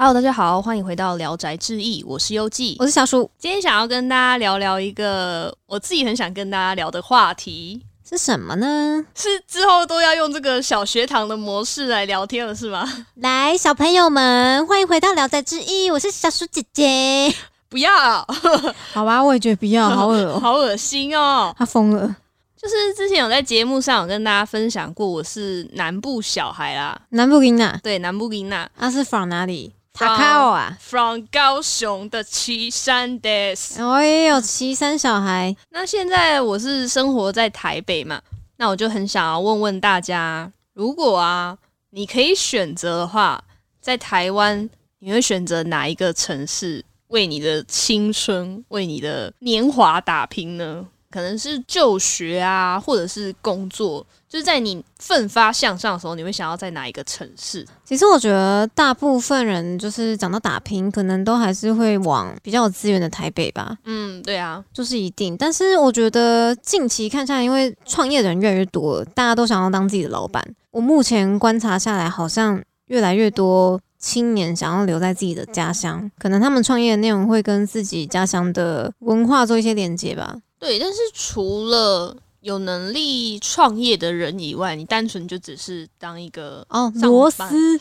Hello，大家好，欢迎回到《聊斋志异》，我是优记，我是小鼠。今天想要跟大家聊聊一个我自己很想跟大家聊的话题，是什么呢？是之后都要用这个小学堂的模式来聊天了，是吗？来，小朋友们，欢迎回到《聊斋志异》，我是小鼠姐姐。不要，好吧，我也觉得不要，好恶哦、好恶心哦！他疯了。就是之前有在节目上有跟大家分享过，我是南部小孩啦，南部音呐，对，南部音呐，他是 from 哪里？塔卡奥啊，from 高雄的岐山 des。我也有岐山小孩。那现在我是生活在台北嘛，那我就很想要问问大家，如果啊你可以选择的话，在台湾你会选择哪一个城市为你的青春、为你的年华打拼呢？可能是就学啊，或者是工作，就是在你奋发向上的时候，你会想要在哪一个城市？其实我觉得大部分人就是讲到打拼，可能都还是会往比较有资源的台北吧，嗯，对啊，就是一定。但是我觉得近期看下来，因为创业的人越来越多了，大家都想要当自己的老板。我目前观察下来，好像越来越多青年想要留在自己的家乡，可能他们创业的内容会跟自己家乡的文化做一些连接吧。对，但是除了有能力创业的人以外，你单纯就只是当一个哦，上螺班丝，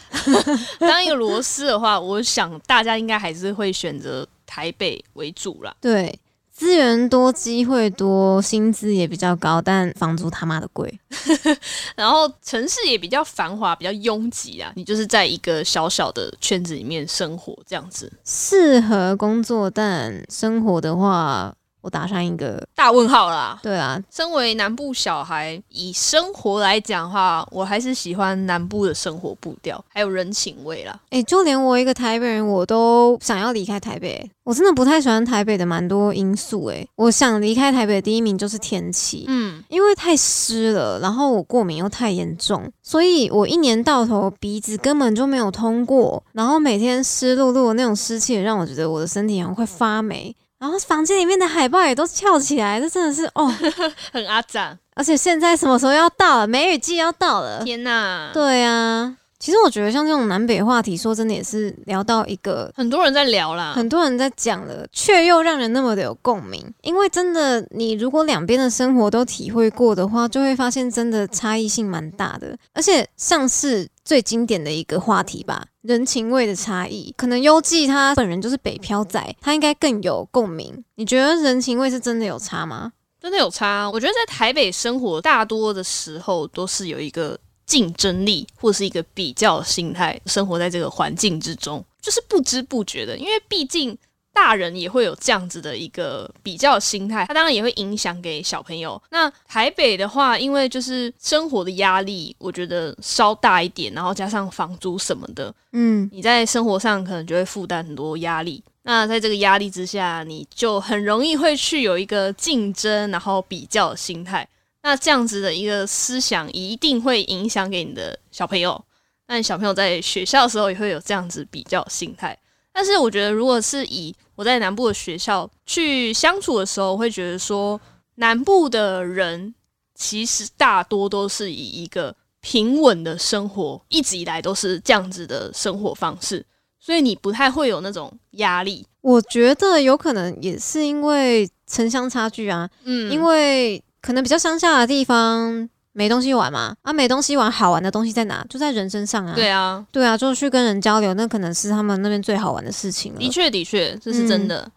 当一个螺丝的话，我想大家应该还是会选择台北为主啦。对，资源多，机会多，薪资也比较高，但房租他妈的贵。然后城市也比较繁华，比较拥挤啊。你就是在一个小小的圈子里面生活这样子，适合工作，但生活的话，我打上一个大问号啦。对啊，身为南部小孩，以生活来讲的话，我还是喜欢南部的生活步调，还有人情味啦。诶，就连我一个台北人，我都想要离开台北。我真的不太喜欢台北的蛮多因素。诶，我想离开台北的第一名就是天气，嗯，因为太湿了，然后我过敏又太严重，所以我一年到头鼻子根本就没有通过，然后每天湿漉漉的那种湿气，让我觉得我的身体好像快发霉。然后房间里面的海报也都翘起来，这真的是哦！很阿展。而且现在什么时候要到了？梅雨季要到了，天哪！对啊，其实我觉得像这种南北话题，说真的也是聊到一个很多人在聊啦。很多人在讲了，却又让人那么的有共鸣。因为真的，你如果两边的生活都体会过的话，就会发现真的差异性蛮大的。而且像是最经典的一个话题吧，人情味的差异，可能优记他本人就是北漂仔，他应该更有共鸣。你觉得人情味是真的有差吗？真的有差。我觉得在台北生活，大多的时候都是有一个竞争力或是一个比较心态，生活在这个环境之中，就是不知不觉的。因为毕竟大人也会有这样子的一个比较心态，他当然也会影响给小朋友。那台北的话，因为就是生活的压力，我觉得稍大一点，然后加上房租什么的，嗯，你在生活上可能就会负担很多压力。那在这个压力之下，你就很容易会去有一个竞争，然后比较的心态。那这样子的一个思想，一定会影响给你的小朋友。那小朋友在学校的时候也会有这样子比较心态。但是我觉得，如果是以我在南部的学校去相处的时候，我会觉得说，南部的人其实大多都是以一个平稳的生活，一直以来都是这样子的生活方式。所以你不太会有那种压力，我觉得有可能也是因为城乡差距啊，嗯因为可能比较乡下的地方没东西玩嘛，啊，没东西玩，好玩的东西在哪？就在人身上啊。对啊，对啊，就去跟人交流，那可能是他们那边最好玩的事情了。的确的确，这是真的。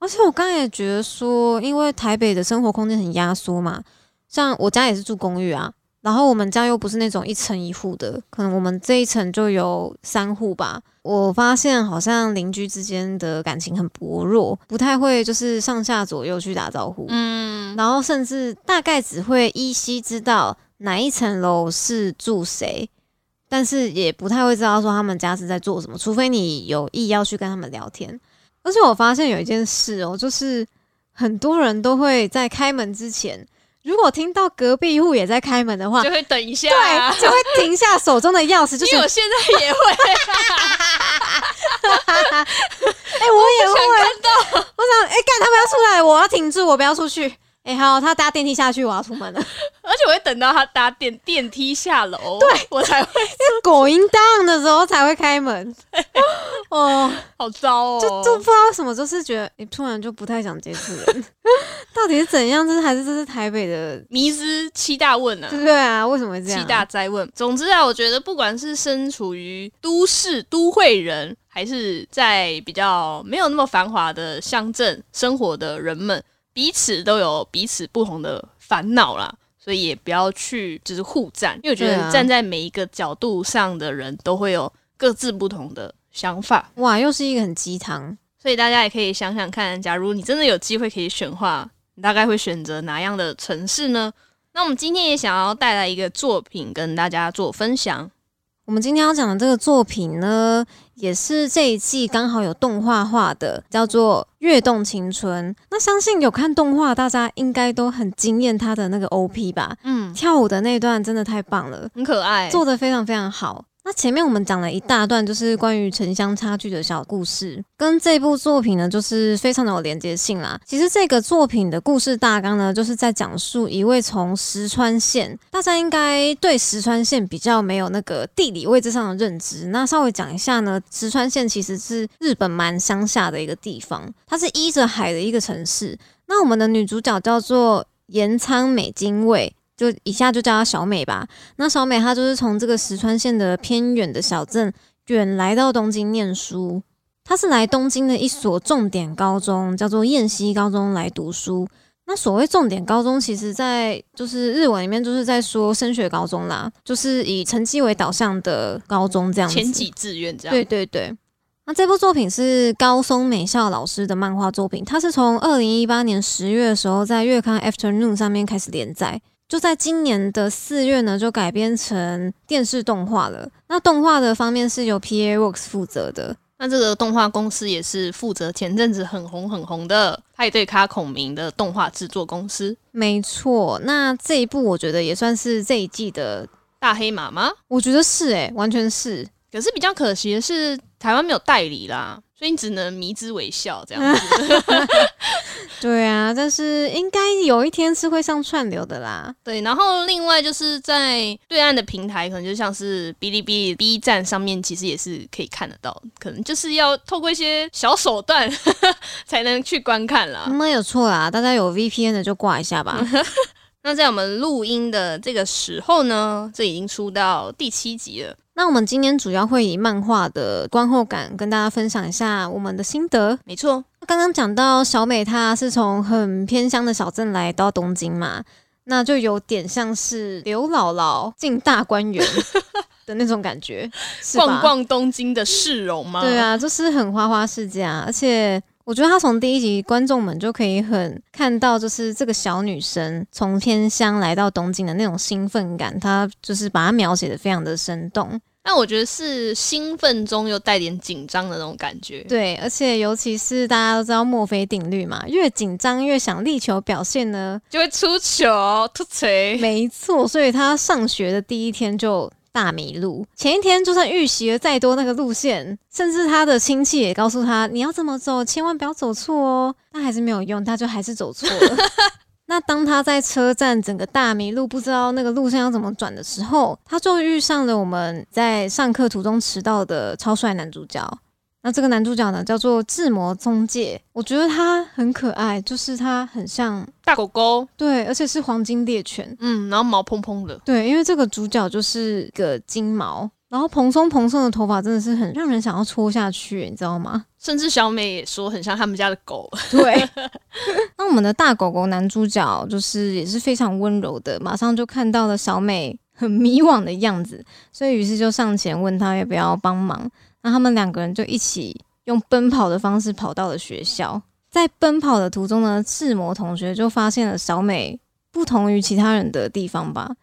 而且我刚才也觉得说，因为台北的生活空间很压缩嘛，像我家也是住公寓啊，然后我们家又不是那种一层一户的，可能我们这一层就有三户吧。我发现好像邻居之间的感情很薄弱，不太会就是上下左右去打招呼，嗯，然后甚至大概只会依稀知道哪一层楼是住谁，但是也不太会知道说他们家是在做什么，除非你有意要去跟他们聊天。而且我发现有一件事哦，就是很多人都会在开门之前，如果听到隔壁户也在开门的话，就会等一下、啊，对，就会停下手中的钥匙，就是因为我现在也会。哎、我也会。想看到，我想，哎、干他们要出来，我要停住，我不要出去。哎、好，他搭电梯下去，我要出门了。而且我会等到他搭电电梯下楼，对我才会狗音当的时候才会开门。哦，好糟哦，就就不知道什么，就是觉得你、突然就不太想接触人，到底是怎样？这是还是这是台北的？迷之七大问啊。对对啊，为什么会这样、七大灾问。总之啊，我觉得不管是身处于都市都会人，还是在比较没有那么繁华的乡镇生活的人们，彼此都有彼此不同的烦恼啦。所以也不要去就是互战，因为我觉得站在每一个角度上的人都会有各自不同的想法。哇，又是一个很鸡汤。所以大家也可以想想看，假如你真的有机会可以选话，你大概会选择哪样的城市呢？那我们今天也想要带来一个作品跟大家做分享。我们今天要讲的这个作品呢，也是这一季刚好有动画化的，叫做《跃动青春》。那相信有看动画，大家应该都很惊艳他的那个 OP 吧？嗯，跳舞的那一段真的太棒了，很可爱，做的非常非常好。那前面我们讲了一大段，就是关于城乡差距的小故事，跟这部作品呢，就是非常的有连接性啦。其实这个作品的故事大纲呢，就是在讲述一位从石川县，大家应该对石川县比较没有那个地理位置上的认知。那稍微讲一下呢，石川县其实是日本蛮乡下的一个地方，它是依着海的一个城市。那我们的女主角叫做岩仓美津卫。就以下就叫她小美吧。那小美她就是从这个石川县的偏远的小镇远来到东京念书。她是来东京的一所重点高中，叫做燕西高中来读书。那所谓重点高中，其实在就是日文里面就是在说升学高中啦，就是以成绩为导向的高中这样子。前几志愿这样。对对对。那这部作品是高松美孝老师的漫画作品，它是从二零一八年十月的时候在月刊 Afternoon 上面开始连载，就在今年的四月呢就改编成电视动画了。那动画的方面是由 PA Works 负责的。那这个动画公司也是负责前阵子很红很红的派对咖孔明的动画制作公司没错，那这一部我觉得也算是这一季的，大黑马吗？我觉得是诶、完全是。可是比较可惜的是，台湾没有代理啦，所以你只能迷之微笑这样 子。对啊，但是应该有一天是会上串流的啦。对，然后另外就是在对岸的平台，可能就像是哔哩哔哩、B 站上面，其实也是可以看得到，可能就是要透过一些小手段 才能去观看啦。没有错啦，大家有 VPN 的就挂一下吧。那在我们录音的这个时候呢，这已经出到第七集了。那我们今天主要会以漫画的观后感跟大家分享一下我们的心得。没错，刚刚讲到小美，她是从很偏乡的小镇来到东京嘛，那就有点像是刘姥姥进大观园的那种感觉，逛逛东京的市容吗？对，啊，就是很花花世界啊，而且。我觉得他从第一集观众们就可以很看到，就是这个小女生从偏乡来到东京的那种兴奋感，她就是把它描写的非常的生动。但我觉得是兴奋中又带点紧张的那种感觉。对，而且尤其是大家都知道墨菲定律嘛，越紧张越想力求表现呢。就会出糗突锤。没错，所以他上学的第一天就大迷路。前一天就算预习了再多那个路线，甚至他的亲戚也告诉他你要怎么走，千万不要走错哦。但还是没有用，他就还是走错了。那当他在车站整个大迷路，不知道那个路线要怎么转的时候，他就遇上了我们在上课途中迟到的超帅男主角。那这个男主角呢，叫做智魔宗介，我觉得他很可爱，就是他很像大狗狗，对，而且是黄金猎犬。嗯，然后毛蓬蓬的，对，因为这个主角就是个金毛，然后蓬松蓬松的头发真的是很让人想要戳下去，你知道吗？甚至小美也说很像他们家的狗。对。那我们的大狗狗男主角就是也是非常温柔的，马上就看到了小美很迷惘的样子，所以于是就上前问他要不要帮忙。那他们两个人就一起用奔跑的方式跑到了学校。在奔跑的途中呢，赤魔同学就发现了小美不同于其他人的地方吧。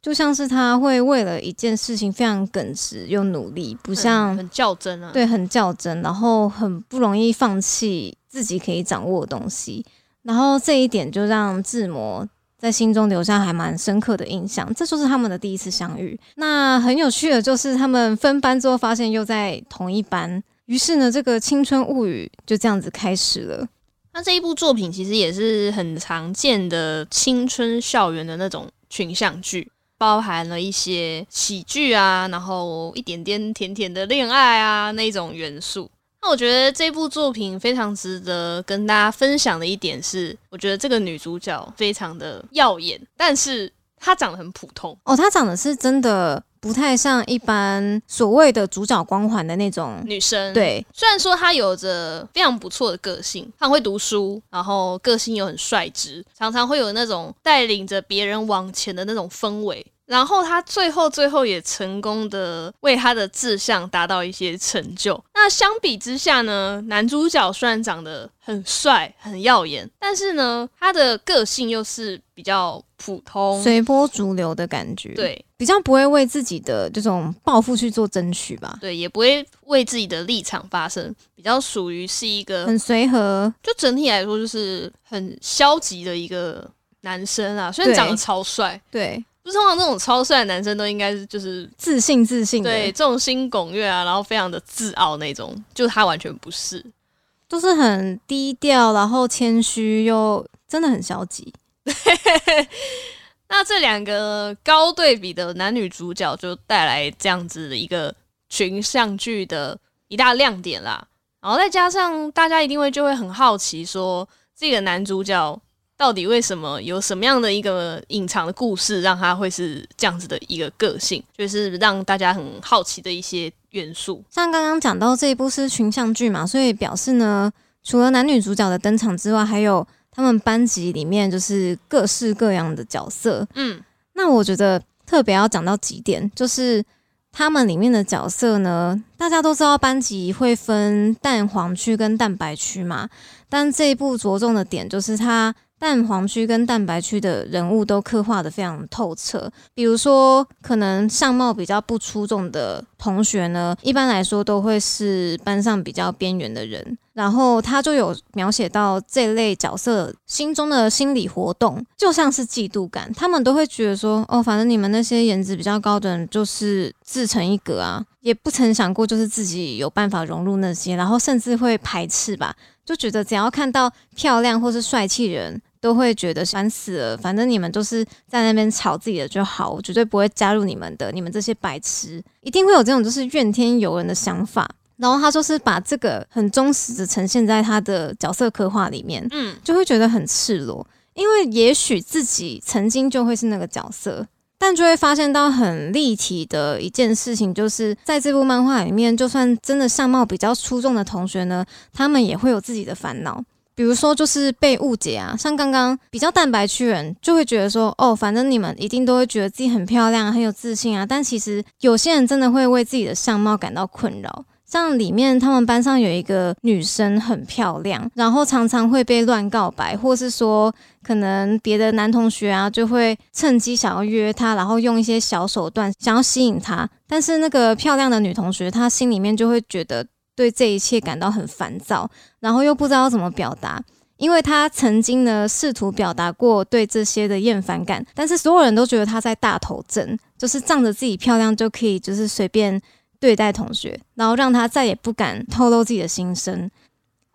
就像是他会为了一件事情非常耿直又努力，不像、很较真啊。对很较真，然后很不容易放弃自己可以掌握的东西。然后这一点就让志摩在心中留下还蛮深刻的印象。这就是他们的第一次相遇。那很有趣的就是他们分班之后发现又在同一班，于是呢，这个青春物语就这样子开始了。那这一部作品其实也是很常见的青春校园的那种群像剧，包含了一些喜剧啊，然后一点点甜甜的恋爱啊那种元素。那我觉得这部作品非常值得跟大家分享的一点是，我觉得这个女主角非常的耀眼，但是她长得很普通哦，她长得是真的不太像一般所谓的主角光环的那种女生。对，虽然说她有着非常不错的个性，她很会读书，然后个性又很率直，常常会有那种带领着别人往前的那种氛围。然后他最后最后也成功的为他的志向达到一些成就。那相比之下呢，男主角虽然长得很帅很耀眼，但是呢，他的个性又是比较普通、随波逐流的感觉。对，比较不会为自己的这种抱负去做争取吧。对，也不会为自己的立场发声，比较属于是一个很随和。就整体来说，就是很消极的一个男生啊。虽然长得超帅，对。就通常这种超帅的男生都应该是就是自信自信，对，众星拱月啊，然后非常的自傲那种，就他完全不是，都是很低调，然后谦虚又真的很消极。那这两个高对比的男女主角就带来这样子的一个群像剧的一大亮点啦。然后再加上大家一定会就会很好奇说这个男主角。到底为什么有什么样的一个隐藏的故事，让他会是这样子的一个个性，就是让大家很好奇的一些元素。像刚刚讲到这一部是群像剧嘛，所以表示呢，除了男女主角的登场之外，还有他们班级里面就是各式各样的角色。嗯，那我觉得特别要讲到几点，就是他们里面的角色呢，大家都知道班级会分蛋黄区跟蛋白区嘛，但这一部着重的点就是它。蛋黄区跟蛋白区的人物都刻画的非常透彻，比如说可能相貌比较不出众的同学呢，一般来说都会是班上比较边缘的人。然后他就有描写到这类角色心中的心理活动，就像是嫉妒感，他们都会觉得说，哦，反正你们那些颜值比较高的人就是自成一格啊，也不曾想过就是自己有办法融入那些，然后甚至会排斥吧，就觉得只要看到漂亮或是帅气人。都会觉得烦死了，反正你们都是在那边吵自己的就好，我绝对不会加入你们的。你们这些白痴，一定会有这种就是怨天尤人的想法。然后他就是把这个很忠实的呈现在他的角色刻画里面，嗯，就会觉得很赤裸，因为也许自己曾经就会是那个角色，但就会发现到很立体的一件事情，就是在这部漫画里面，就算真的相貌比较出众的同学呢，他们也会有自己的烦恼。比如说，就是被误解啊，像刚刚比较蛋白区人就会觉得说，哦，反正你们一定都会觉得自己很漂亮、很有自信啊。但其实有些人真的会为自己的相貌感到困扰。像里面他们班上有一个女生很漂亮，然后常常会被乱告白，或是说可能别的男同学啊就会趁机想要约她，然后用一些小手段想要吸引她。但是那个漂亮的女同学，她心里面就会觉得。对这一切感到很烦躁，然后又不知道怎么表达，因为他曾经呢试图表达过对这些的厌烦感，但是所有人都觉得他在大头症，就是仗着自己漂亮就可以就是随便对待同学，然后让他再也不敢透露自己的心声。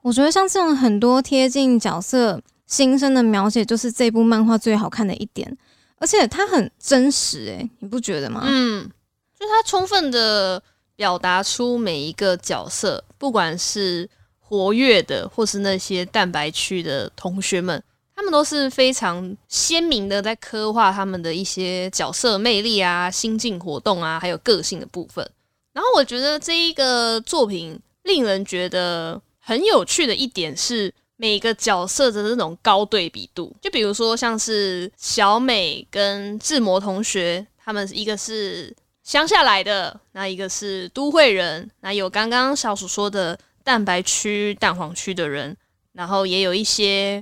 我觉得像这种很多贴近角色心声的描写，就是这部漫画最好看的一点，而且它很真实，诶，你不觉得吗？嗯，就它充分的。表达出每一个角色，不管是活跃的，或是那些蛋白区的同学们，他们都是非常鲜明的，在刻画他们的一些角色魅力啊、心境活动啊，还有个性的部分。然后，我觉得这一个作品令人觉得很有趣的一点是，每个角色的那种高对比度。就比如说，像是小美跟志摩同学，他们一个是。乡下来的那一个是都会人，那有刚刚小鼠说的蛋白区、蛋黄区的人，然后也有一些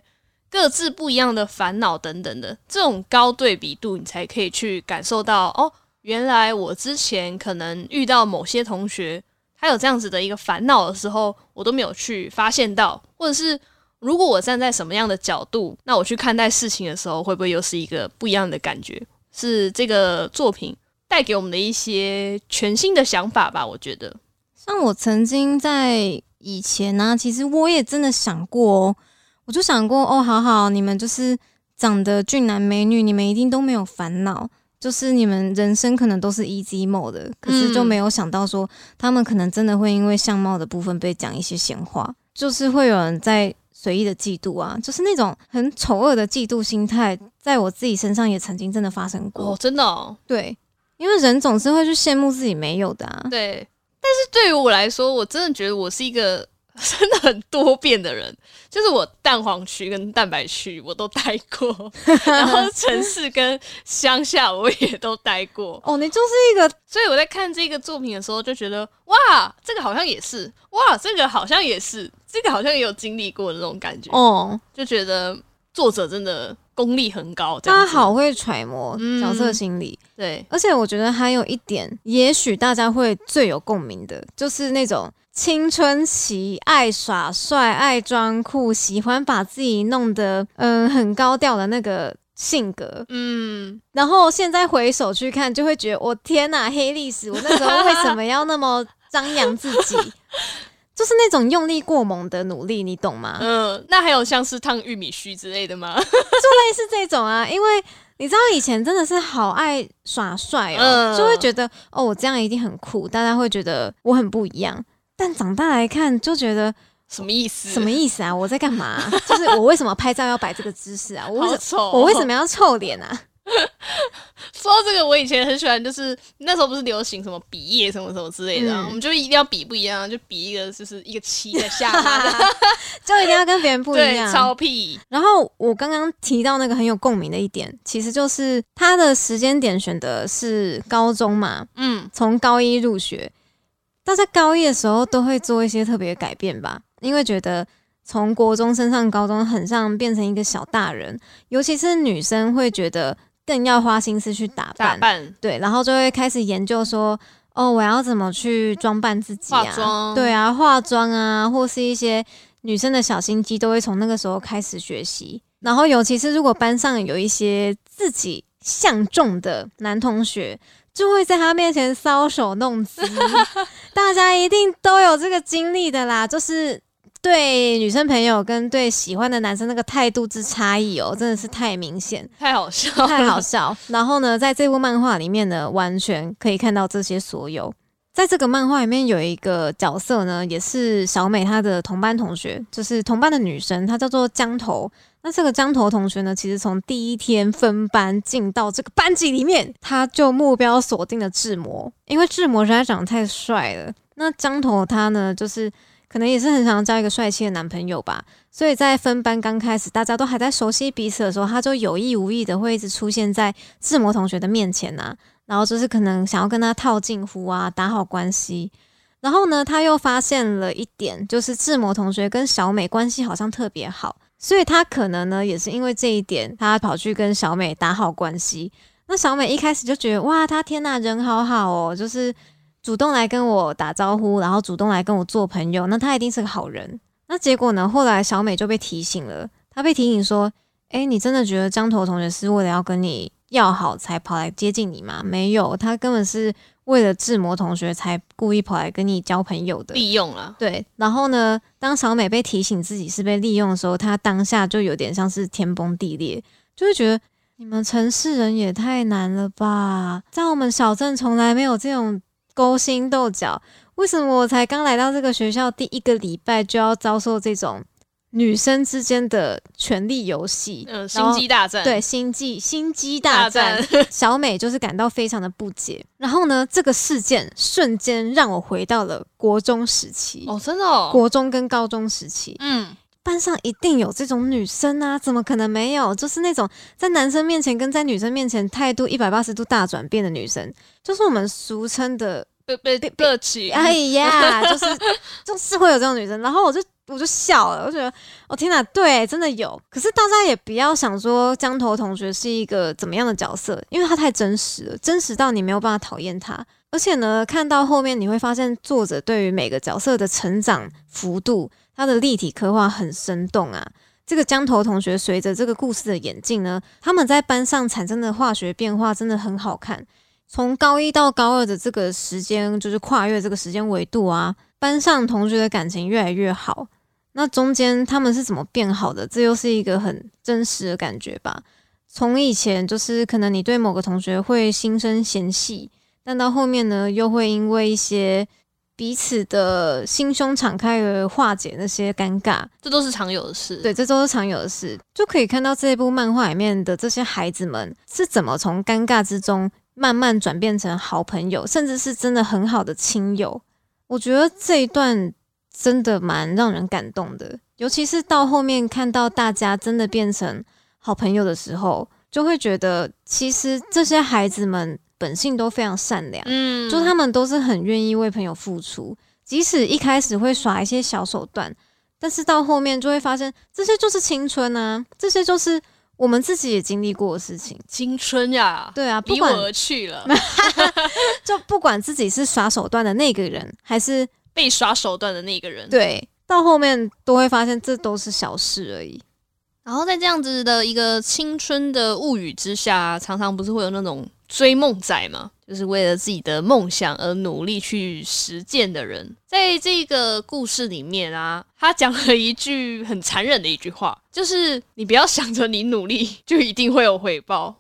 各自不一样的烦恼等等的，这种高对比度，你才可以去感受到哦，原来我之前可能遇到某些同学，他有这样子的一个烦恼的时候，我都没有去发现到，或者是如果我站在什么样的角度，那我去看待事情的时候，会不会又是一个不一样的感觉？是这个作品。带给我们的一些全新的想法吧，我觉得。像我曾经在以前呢，其实我也真的想过，我我就想过，哦，好好，你们就是长得俊男美女，你们一定都没有烦恼，就是你们人生可能都是 easy mode 的，可是就没有想到说，他们可能真的会因为相貌的部分被讲一些闲话，就是会有人在随意的嫉妒啊，就是那种很丑恶的嫉妒心态，在我自己身上也曾经真的发生过。哦，真的哦，对，因为人总是会去羡慕自己没有的啊。对。但是对于我来说，我真的觉得我是一个 真的很多变的人，就是我蛋黄区跟蛋白区我都待过，然后城市跟乡下我也都待过。哦，你就是一个，所以我在看这个作品的时候就觉得，哇，这个好像也是，哇，这个好像也是，这个好像也有经历过的那种感觉。哦，就觉得作者真的功力很高，这他好会揣摩嗯角色心理。对，而且我觉得还有一点，也许大家会最有共鸣的，就是那种青春期爱耍帅、爱装酷、喜欢把自己弄得嗯很高调的那个性格。嗯，然后现在回首去看，就会觉得我天哪，黑历史！我那时候为什么要那么张扬自己？就是那种用力过猛的努力，你懂吗？嗯，那还有像是烫玉米须之类的吗？就类似这种啊，因为你知道以前真的是好爱耍帅哦，嗯就会觉得哦，我这样一定很酷，大家会觉得我很不一样。但长大来看，就觉得什么意思？什么意思啊？我在干嘛、就是我为什么拍照要摆这个姿势啊？我为什么哦、我为什么要臭脸啊？说到这个，我以前很喜欢，就是那时候不是流行什么比耶什么什么之类的啊、嗯我们就一定要比不一样，就比一个就是一个七在下 就一定要跟别人不一 对，样。超屁。然后我刚刚提到那个很有共鸣的一点，其实就是他的时间点选的是高中嘛，嗯，从高一入学，大家高一的时候都会做一些特别的改变吧，因为觉得从国中升上高中，很像变成一个小大人，尤其是女生会觉得更要花心思去打扮，打扮对，然后就会开始研究说，哦，我要怎么去装扮自己啊？化妆对啊，化妆啊，或是一些女生的小心机，都会从那个时候开始学习。然后，尤其是如果班上有一些自己相中的男同学，就会在他面前搔首弄姿。大家一定都有这个经历的啦，就是对女生朋友跟对喜欢的男生那个态度之差异哦，真的是太明显。太好笑了，太好笑。然后呢，在这部漫画里面呢，完全可以看到这些所有。在这个漫画里面有一个角色呢，也是小美她的同班同学，就是同班的女生，她叫做江头。那这个江头同学呢，其实从第一天分班进到这个班级里面，他就目标锁定了志摩，因为志摩实在长得太帅了。那江头他呢，就是可能也是很想要交一个帅气的男朋友吧，所以在分班刚开始，大家都还在熟悉彼此的时候，他就有意无意的会一直出现在志摩同学的面前呐、然后就是可能想要跟他套近乎啊，打好关系。然后呢，他又发现了一点，就是志摩同学跟小美关系好像特别好，所以他可能呢也是因为这一点，他跑去跟小美打好关系。那小美一开始就觉得哇，他天呐，人好好哦，就是主动来跟我打招呼，然后主动来跟我做朋友，那他一定是个好人。那结果呢，后来小美就被提醒了，她被提醒说：“诶，你真的觉得江头同学是为了要跟你要好才跑来接近你吗？没有，他根本是为了志摩同学才故意跑来跟你交朋友的。”利用了，对，然后呢，当小美被提醒自己是被利用的时候，她当下就有点像是天崩地裂，就会觉得你们城市人也太难了吧，在我们小镇从来没有这种勾心斗角，为什么我才刚来到这个学校第一个礼拜就要遭受这种女生之间的权力游戏？嗯，心机大战，对，心机心机大战，小美就是感到非常的不解。然后呢，这个事件瞬间让我回到了国中时期，哦，真的哦，国中跟高中时期，嗯，班上一定有这种女生啊，怎么可能没有？就是那种在男生面前跟在女生面前态度一百八十度大转变的女生，就是我们俗称的，被被被被起，哎呀，就是就是会有这种女生。然后我就我就笑了，我觉得哦天哪，对，真的有。可是大家也不要想说江头同学是一个怎么样的角色，因为他太真实了，真实到你没有办法讨厌他。而且呢，看到后面你会发现，作者对于每个角色的成长幅度，他的立体刻画很生动啊。这个江头同学随着这个故事的演进呢，他们在班上产生的化学变化真的很好看。从高一到高二的这个时间，就是跨越这个时间维度啊，班上同学的感情越来越好。那中间他们是怎么变好的？这又是一个很真实的感觉吧。从以前就是可能你对某个同学会心生嫌隙，但到后面呢，又会因为一些彼此的心胸敞开而化解那些尴尬，这都是常有的事。对，这都是常有的事，就可以看到这部漫画里面的这些孩子们是怎么从尴尬之中慢慢转变成好朋友，甚至是真的很好的亲友。我觉得这一段真的蛮让人感动的，尤其是到后面看到大家真的变成好朋友的时候，就会觉得其实这些孩子们本性都非常善良，嗯，就他们都是很愿意为朋友付出，即使一开始会耍一些小手段，但是到后面就会发现这些就是青春啊，这些就是我们自己也经历过的事情。青春呀，对啊，不管离我而去了，就不管自己是耍手段的那个人，还是被耍手段的那个人。对，到后面都会发现这都是小事而已。然后在这样子的一个青春的物语之下，常常不是会有那种追梦仔嘛，就是为了自己的梦想而努力去实践的人。在这个故事里面啊，他讲了一句很残忍的一句话，就是你不要想着你努力就一定会有回报。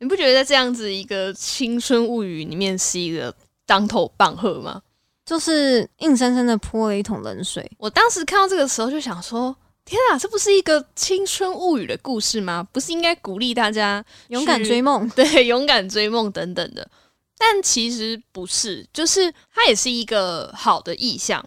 你不觉得在这样子一个青春物语里面是一个当头棒喝吗？就是硬生生的泼了一桶冷水。我当时看到这个时候就想说。天啊，这不是一个青春物语的故事吗？不是应该鼓励大家勇敢追梦，对，勇敢追梦等等的。但其实不是，就是它也是一个好的意向，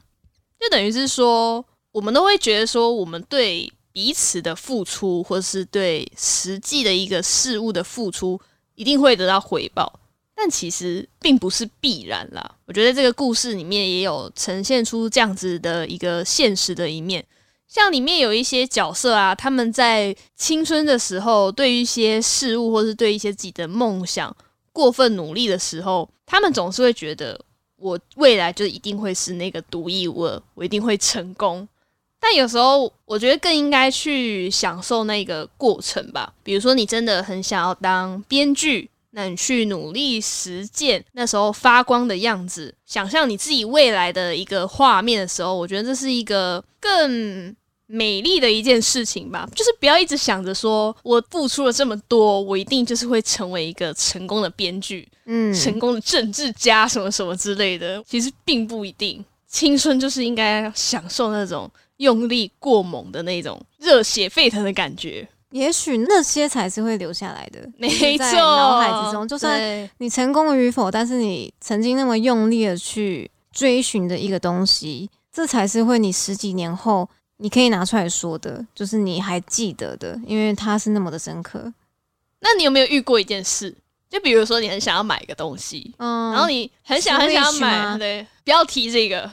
就等于是说，我们都会觉得说，我们对彼此的付出，或是对实际的一个事物的付出，一定会得到回报。但其实并不是必然啦。我觉得这个故事里面也有呈现出这样子的一个现实的一面。像里面有一些角色啊，他们在青春的时候，对于一些事物或是对一些自己的梦想过分努力的时候，他们总是会觉得我未来就一定会是那个独一无二，我一定会成功。但有时候，我觉得更应该去享受那个过程吧。比如说，你真的很想要当编剧，那你去努力实践那时候发光的样子，想象你自己未来的一个画面的时候，我觉得这是一个更。美丽的一件事情吧，就是不要一直想着说，我付出了这么多，我一定就是会成为一个成功的编剧，嗯，成功的政治家什么什么之类的。其实并不一定，青春就是应该享受那种用力过猛的那种热血沸腾的感觉。也许那些才是会留下来的，没错。脑海之中，就算你成功与否，但是你曾经那么用力的去追寻的一个东西，这才是会你十几年后。你可以拿出来说的，就是你还记得的，因为它是那么的深刻。那你有没有遇过一件事？就比如说，你很想要买一个东西，嗯，然后你很想很想要买，对，不要提这个，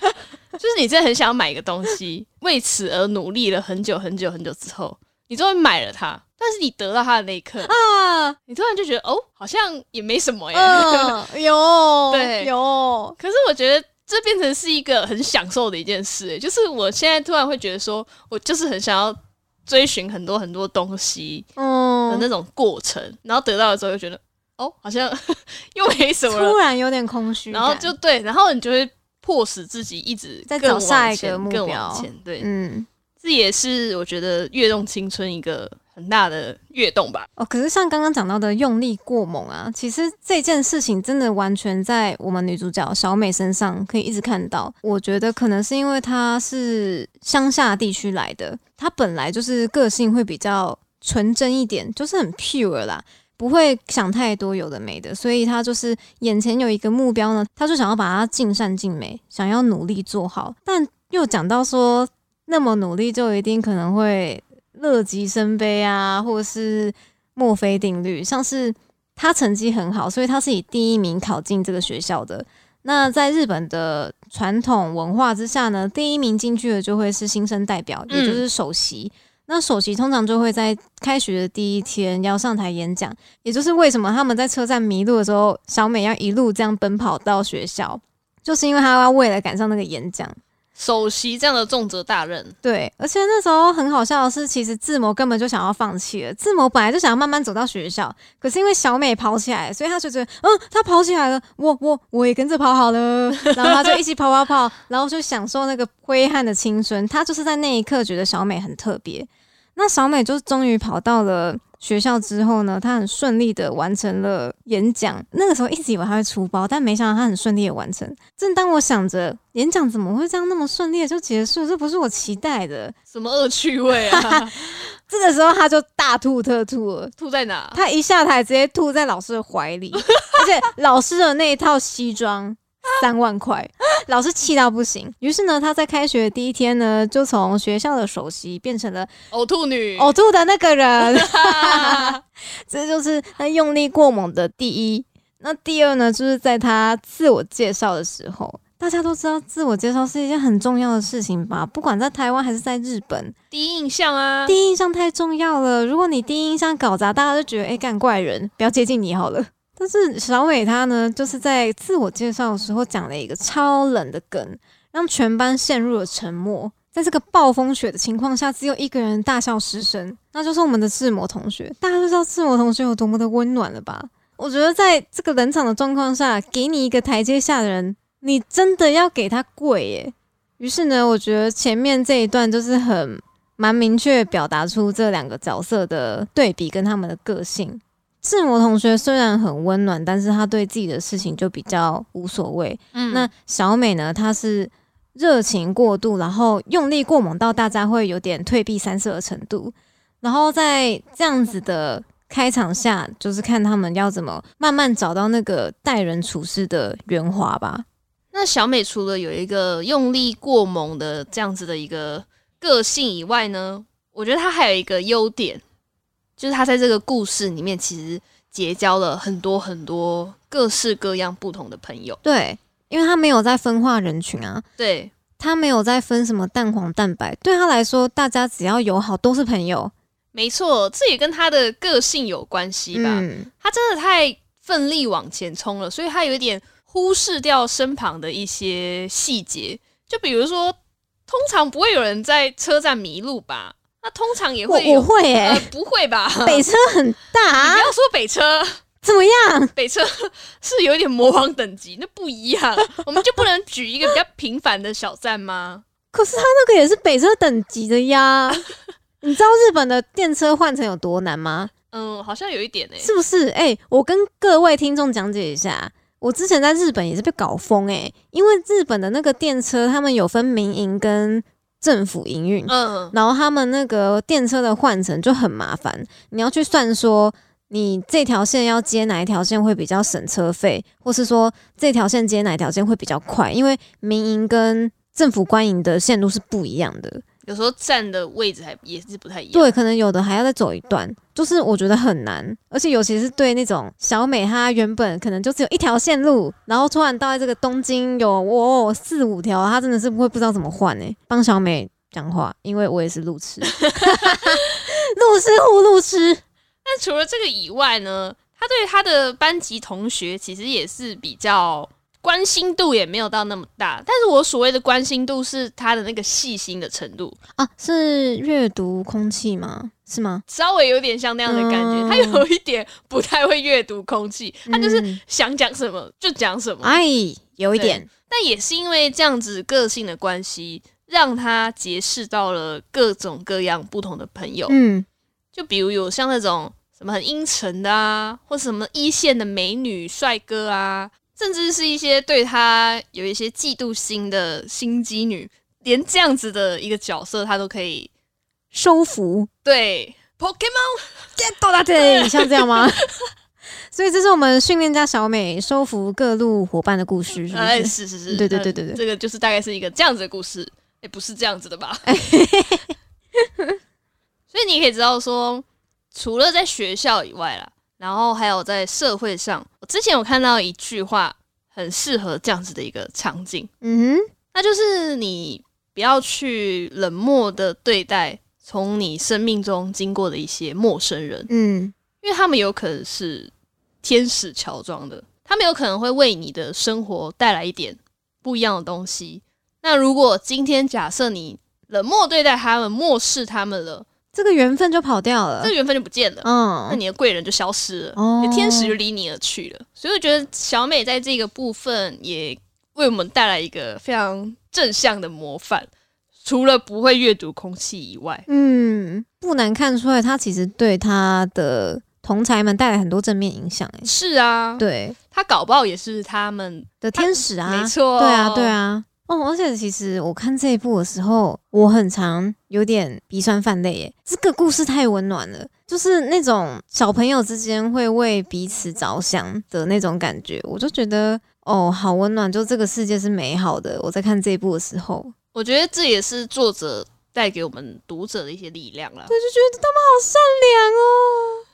就是你真的很想要买一个东西，为此而努力了很久很久很久之后，你终于买了它。但是你得到它的那一刻啊，你突然就觉得哦，好像也没什么耶。有，对，有。可是我觉得。这变成是一个很享受的一件事，就是我现在突然会觉得说，我就是很想要追寻很多很多东西的那种过程，然后得到的时候又觉得，哦，好像 又没什么，突然有点空虚，然后就对，然后你就会迫使自己一直在找下一个目标，对，嗯，这也是我觉得跃动青春一个。很大的跃动吧。哦，可是像刚刚讲到的用力过猛啊，其实这件事情真的完全在我们女主角小美身上可以一直看到。我觉得可能是因为她是乡下地区来的，她本来就是个性会比较纯真一点，就是很 pure 啦，不会想太多有的没的，所以她就是眼前有一个目标呢，她就想要把它尽善尽美，想要努力做好。但又讲到说，那么努力就一定可能会。乐极生悲啊，或者是墨菲定律，像是他成绩很好，所以他是以第一名考进这个学校的。那在日本的传统文化之下呢，第一名进去的就会是新生代表，也就是首席。那首席通常就会在开学的第一天要上台演讲，也就是为什么他们在车站迷路的时候，小美要一路这样奔跑到学校，就是因为她要为了赶上那个演讲。首席这样的重责大任。对，而且那时候很好笑的是，其实志摩根本就想要放弃了。志摩本来就想要慢慢走到学校，可是因为小美跑起来，所以他就觉得，嗯，他跑起来了，我我我也跟着跑好了，然后他就一起跑跑跑，然后就享受那个挥汗的青春。他就是在那一刻觉得小美很特别。那小美就终于跑到了。学校之后呢，他很顺利的完成了演讲。那个时候一直以为他会出包，但没想到他很顺利的完成。正当我想着演讲怎么会这样那么顺利的就结束，这不是我期待的，什么恶趣味啊！这个时候他就大吐特吐了，吐在哪？他一下台直接吐在老师的怀里，而且老师的那一套西装。三万块，老师气到不行。于是呢，他在开学第一天呢，就从学校的首席变成了呕吐女，呕吐的那个人。这就是他用力过猛的第一。那第二呢，就是在他自我介绍的时候，大家都知道自我介绍是一件很重要的事情吧？不管在台湾还是在日本，第一印象啊，第一印象太重要了。如果你第一印象搞砸，大家就觉得哎，干怪人，不要接近你好了。但是小伟他呢，就是在自我介绍的时候讲了一个超冷的梗，让全班陷入了沉默。在这个暴风雪的情况下，只有一个人大笑失声，那就是我们的志摩同学。大家都知道志摩同学有多么的温暖了吧？我觉得在这个冷场的状况下，给你一个台阶下的人，你真的要给他跪耶。于是呢，我觉得前面这一段就是很蛮明确表达出这两个角色的对比跟他们的个性。志摩同学虽然很温暖，但是他对自己的事情就比较无所谓。嗯，那小美呢？她是热情过度，然后用力过猛到大家会有点退避三舍的程度。然后在这样子的开场下，就是看他们要怎么慢慢找到那个待人处事的圆滑吧。那小美除了有一个用力过猛的这样子的一个个性以外呢，我觉得她还有一个优点。就是他在这个故事里面，其实结交了很多很多各式各样不同的朋友。对，因为他没有在分化人群啊。对，他没有在分什么蛋黄蛋白，对他来说，大家只要友好都是朋友。没错，这也跟他的个性有关系吧。他真的太奋力往前冲了，所以他有一点忽视掉身旁的一些细节。就比如说，通常不会有人在车站迷路吧？那通常也会，我会哎，不会吧？北车很大，你不要说北车 怎么样？北车是有一点魔王等级，那不一样。我们就不能举一个比较平凡的小站吗？可是它那个也是北车等级的呀。你知道日本的电车换乘有多难吗？嗯，好像有一点诶，是不是？哎，我跟各位听众讲解一下，我之前在日本也是被搞疯诶，因为日本的那个电车，他们有分民营跟。政府营运，嗯，然后他们那个电车的换乘就很麻烦，你要去算说你这条线要接哪一条线会比较省车费，或是说这条线接哪条线会比较快，因为民营跟政府官营的线路是不一样的。有时候站的位置还也是不太一样，对，可能有的还要再走一段，就是我觉得很难，而且尤其是对那种小美，她原本可能就只有一条线路，然后突然到这个东京有哇四五条，她真的是会不知道怎么换呢？帮小美讲话，因为我也是路痴，路痴呼路痴。但除了这个以外呢，他对他的班级同学其实也是比较。关心度也没有到那么大，但是我所谓的关心度是他的那个细心的程度啊，是阅读空气吗？是吗？稍微有点像那样的感觉，他有一点不太会阅读空气，他就是想讲什么就讲什么，哎，有一点。但也是因为这样子个性的关系，让他结识到了各种各样不同的朋友。嗯，就比如有像那种什么很阴沉的啊，或什么一线的美女帅哥啊。甚至是一些对他有一些嫉妒心的心机女，连这样子的一个角色，他都可以收服。对，Pokemon get 到他对，像这样吗？所以这是我们训练家小美收服各路伙伴的故事，是不是？是是是，对对对对对，这个就是大概是一个这样子的故事。也，不是这样子的吧？所以你可以知道说，除了在学校以外啦。然后还有在社会上，我之前有看到一句话，很适合这样子的一个场景，嗯哼，那就是你不要去冷漠的对待从你生命中经过的一些陌生人，嗯，因为他们有可能是天使乔装的，他们有可能会为你的生活带来一点不一样的东西，那如果今天假设你冷漠对待他们，漠视他们了，这个缘分就跑掉了这个。缘分就不见了。嗯那嗯，你的贵人就消失了，哦你的天使就离你而去了。所以我觉得小美在这个部分也为我们带来一个非常正向的模范，除了不会阅读空气以外，嗯，不难看出来，她其实对她的同才们带来很多正面影响。哎，是啊，对她搞不好也是他们，的天使啊，没错，对啊，对，啊。哦，而且其实我看这一部的时候，我很常有点鼻酸泛泪耶。这个故事太温暖了，就是那种小朋友之间会为彼此着想的那种感觉，我就觉得哦，好温暖。就这个世界是美好的。我在看这一部的时候，我觉得这也是作者带给我们读者的一些力量了。对就觉得他们好善良哦，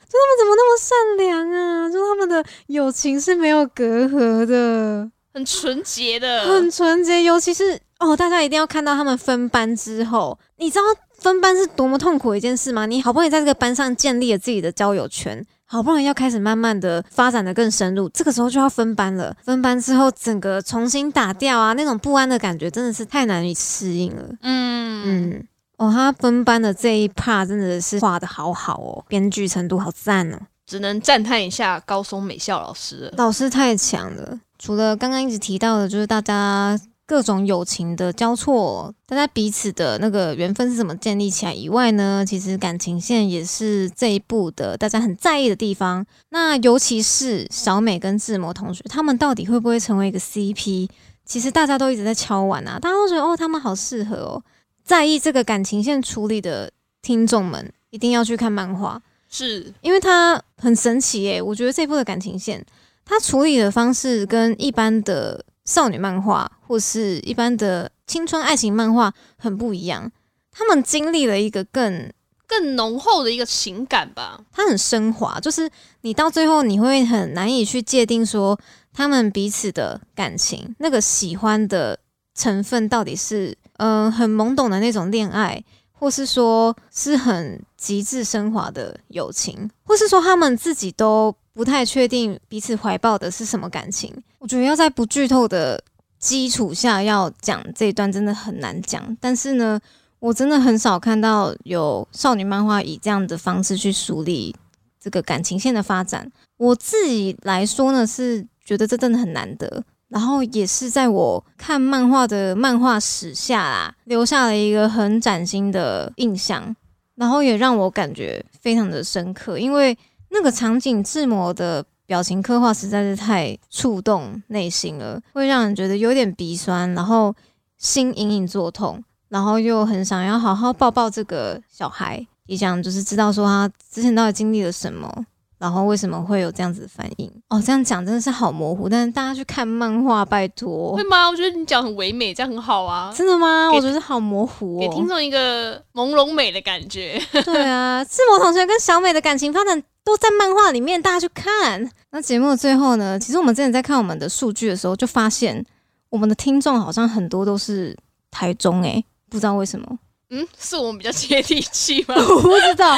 就他们怎么那么善良啊？就他们的友情是没有隔阂的。很纯洁的，很纯洁，尤其是哦，大家一定要看到他们分班之后，你知道分班是多么痛苦的一件事吗？你好不容易在这个班上建立了自己的交友圈，好不容易要开始慢慢的发展的更深入，这个时候就要分班了。分班之后，整个重新打掉啊，那种不安的感觉真的是太难以适应了。嗯嗯，哦，他分班的这一 part 真的是画的好好哦，编剧程度好赞哦。只能赞叹一下高松美校老师。老师太强了。除了刚刚一直提到的，就是大家各种友情的交错，大家彼此的那个缘分是怎么建立起来以外呢，其实感情线也是这一部的大家很在意的地方。那尤其是小美跟志摩同学，他们到底会不会成为一个 CP？其实大家都一直在敲碗啊，大家都觉得哦，他们好适合哦。在意这个感情线处理的听众们，一定要去看漫画。是，因为它很神奇耶、我觉得这部的感情线，它处理的方式跟一般的少女漫画或是一般的青春爱情漫画很不一样。他们经历了一个更，更浓厚的一个情感吧。它很升华，就是你到最后你会很难以去界定说他们彼此的感情那个喜欢的成分到底是嗯、呃很懵懂的那种恋爱，或是说是很极致升华的友情，或是说他们自己都不太确定彼此怀抱的是什么感情。我觉得要在不剧透的基础下要讲这一段真的很难讲，但是呢，我真的很少看到有少女漫画以这样的方式去梳理这个感情线的发展。我自己来说呢，是觉得这真的很难得。然后也是在我看漫画的漫画史下啦，留下了一个很崭新的印象，然后也让我感觉非常的深刻，因为那个场景志摩的表情刻画实在是太触动内心了，会让人觉得有点鼻酸，然后心隐隐作痛，然后又很想要好好抱抱这个小孩，也想就是知道说他之前到底经历了什么。然后为什么会有这样子的反应？哦，这样讲真的是好模糊，但是大家去看漫画，拜托会，吗？我觉得你讲很唯美，这样很好啊，真的吗？我觉得好模糊哦。给听众一个朦胧美的感觉。对啊，志摩同学跟小美的感情发展都在漫画里面，大家去看。那节目的最后呢，其实我们之前在看我们的数据的时候，就发现我们的听众好像很多都是台中诶、不知道为什么。嗯，是我们比较接地气吗？我不知道，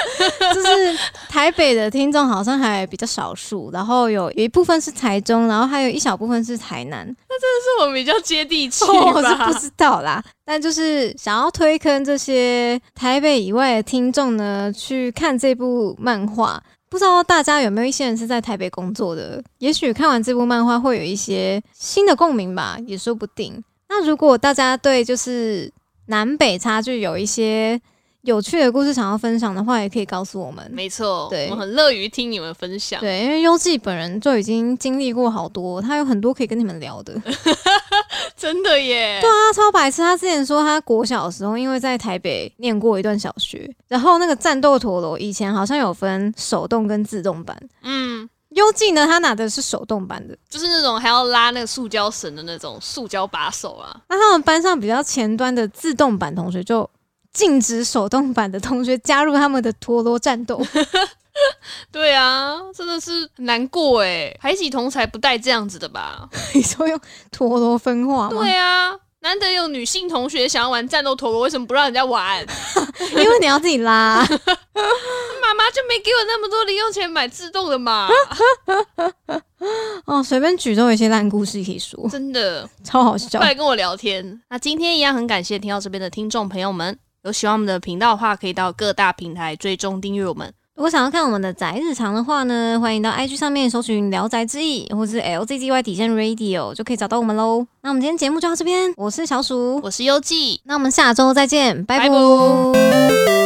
就是台北的听众好像还比较少数，然后有有一部分是台中，然后还有一小部分是台南。那真的是我们比较接地气 我是？不知道啦，但就是想要推坑这些台北以外的听众呢，去看这部漫画。不知道大家有没有一些人是在台北工作的？也许看完这部漫画会有一些新的共鸣吧，也说不定。那如果大家对就是南北差距有一些有趣的故事想要分享的话，也可以告诉我们。没错，对我们很乐于听你们分享。对，因为优纪本人就已经经历过好多，他有很多可以跟你们聊的。真的耶。对啊，超白痴！他之前说他国小的时候，因为在台北念过一段小学，然后那个战斗陀螺以前好像有分手动跟自动版。嗯，优纪呢，他拿的是手动版的。就是那种还要拉那个塑胶绳的那种塑胶把手啊。那他们班上比较前端的自动版同学就禁止手动版的同学加入他们的陀螺战斗。对啊，真的是很难过哎，排挤同才不带这样子的吧？你说用陀螺分化吗？对啊，难得有女性同学想要玩战斗陀螺，为什么不让人家玩？因为你要自己拉。嘛爸妈就没给我那么多零用钱买自动的嘛，哦，随便举都有一些烂故事可以说，真的。超好笑快。来跟我聊天。那今天一样很感谢听到这边的听众朋友们，有喜欢我们的频道的话，可以到各大平台追踪订阅我们。如果想要看我们的宅日常的话呢，欢迎到 IG 上面搜寻“聊宅之意”或是 LZZY 底线 Radio 就可以找到我们喽。那我们今天节目就到这边，我是小鼠，我是优记，那我们下周再见，拜拜拜。